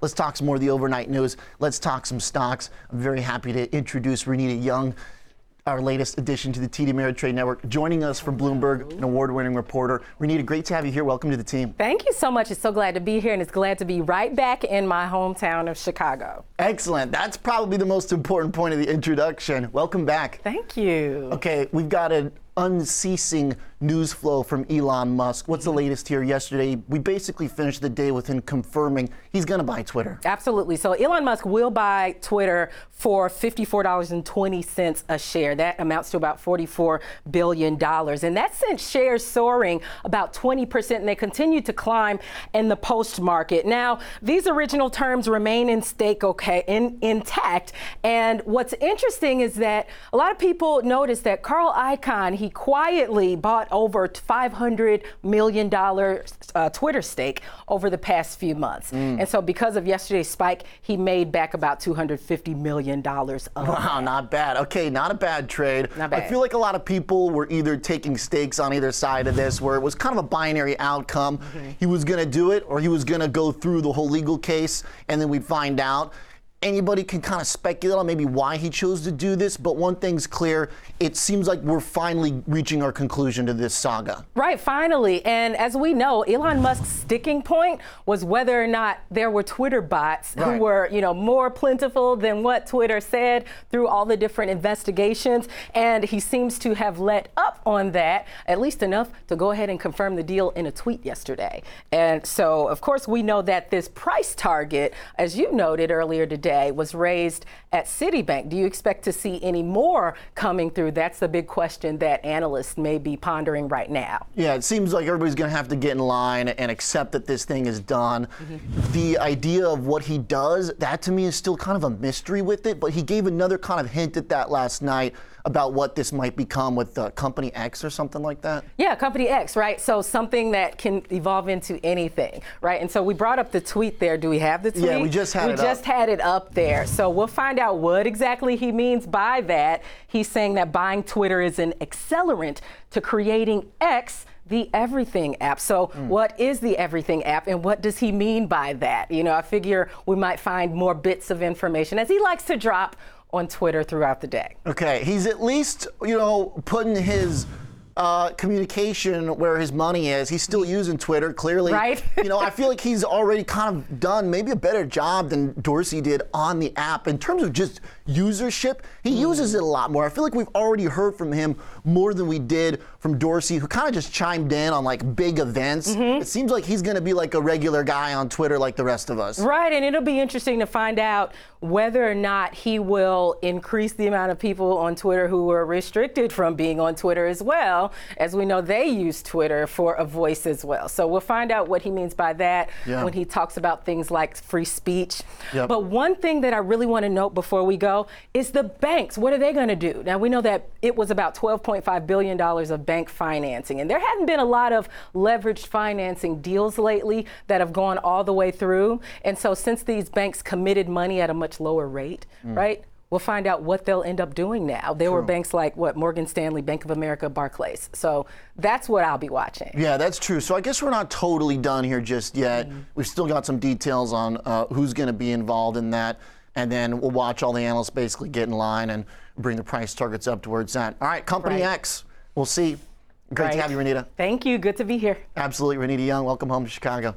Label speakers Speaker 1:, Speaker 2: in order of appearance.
Speaker 1: Let's talk some more of the overnight news. Let's talk some stocks. I'm very happy to introduce Renita Young our latest addition to the TD Ameritrade Network. Joining us from Bloomberg, an award-winning reporter. Renita, great to have you here. Welcome to the team.
Speaker 2: Thank you so much. It's so glad to be here, and it's glad to be right back in my hometown of Chicago.
Speaker 1: Excellent. That's probably the most important point of the introduction. Welcome back.
Speaker 2: Thank you.
Speaker 1: Okay, we've got an unceasing news flow from Elon Musk. What's the mm-hmm. latest here? Yesterday, we basically finished the day with him confirming he's going to buy Twitter.
Speaker 2: Absolutely. So Elon Musk will buy Twitter for $54.20 a share. That amounts to about $44 billion. And that sent shares soaring about 20%, and they continue to climb in the post market. Now, these original terms remain in stake, okay, in, intact. And what's interesting is that a lot of people noticed that Carl Icahn, he quietly bought over $500 million uh, Twitter stake over the past few months. Mm. And so, because of yesterday's spike, he made back about $250 million of
Speaker 1: Wow, not bad. Okay, not a bad trade.
Speaker 2: Not bad.
Speaker 1: I feel like a lot of people were either taking stakes on either side of this, where it was kind of a binary outcome. Mm-hmm. He was going to do it, or he was going to go through the whole legal case, and then we'd find out anybody can kind of speculate on maybe why he chose to do this, but one thing's clear it seems like we're finally reaching our conclusion to this saga.
Speaker 2: Right, finally. And as we know, Elon Musk's sticking point was whether or not there were Twitter bots right. who were, you know, more plentiful than what Twitter said through all the different investigations. And he seems to have let up on that, at least enough to go ahead and confirm the deal in a tweet yesterday. And so, of course, we know that this price target, as you noted earlier today, today was raised at Citibank. Do you expect to see any more coming through? That's the big question that analysts may be pondering right now.
Speaker 1: Yeah, it seems like everybody's going to have to get in line and accept that this thing is done. Mm-hmm. The idea of what he does, that to me is still kind of a mystery with it, but he gave another kind of hint at that last night about what this might become with uh, Company X or something like that?
Speaker 2: Yeah, Company X, right? So something that can evolve into anything, right? And so we brought up the tweet there. Do we have the tweet?
Speaker 1: Yeah, we just had
Speaker 2: we
Speaker 1: it
Speaker 2: just
Speaker 1: up.
Speaker 2: had it up there. So we'll find out what exactly he means by that. He's saying that buying Twitter is an accelerant to creating X the Everything app. So, mm. what is the Everything app and what does he mean by that? You know, I figure we might find more bits of information as he likes to drop on Twitter throughout the day.
Speaker 1: Okay, he's at least, you know, putting his uh, communication where his money is. He's still using Twitter, clearly.
Speaker 2: Right.
Speaker 1: you know, I feel like he's already kind of done maybe a better job than Dorsey did on the app in terms of just usership. He mm. uses it a lot more. I feel like we've already heard from him more than we did from Dorsey, who kind of just chimed in on like big events. Mm-hmm. It seems like he's going to be like a regular guy on Twitter like the rest of us.
Speaker 2: Right, and it'll be interesting to find out whether or not he will increase the amount of people on Twitter who were restricted from being on Twitter as well. As we know, they use Twitter for a voice as well. So we'll find out what he means by that yeah. when he talks about things like free speech. Yep. But one thing that I really want to note before we go is the banks. What are they going to do? Now, we know that it was about $12.5 billion of bank financing, and there hadn't been a lot of leveraged financing deals lately that have gone all the way through. And so, since these banks committed money at a much lower rate, mm. right? We'll find out what they'll end up doing now. There true. were banks like what Morgan Stanley, Bank of America, Barclays. So that's what I'll be watching.
Speaker 1: Yeah, that's true. So I guess we're not totally done here just yet. Mm-hmm. We've still got some details on uh, who's going to be involved in that, and then we'll watch all the analysts basically get in line and bring the price targets up to where it's at. All right, Company right. X. We'll see. Great right. to have you, Renita.
Speaker 2: Thank you. Good to be here.
Speaker 1: Absolutely, Renita Young. Welcome home to Chicago.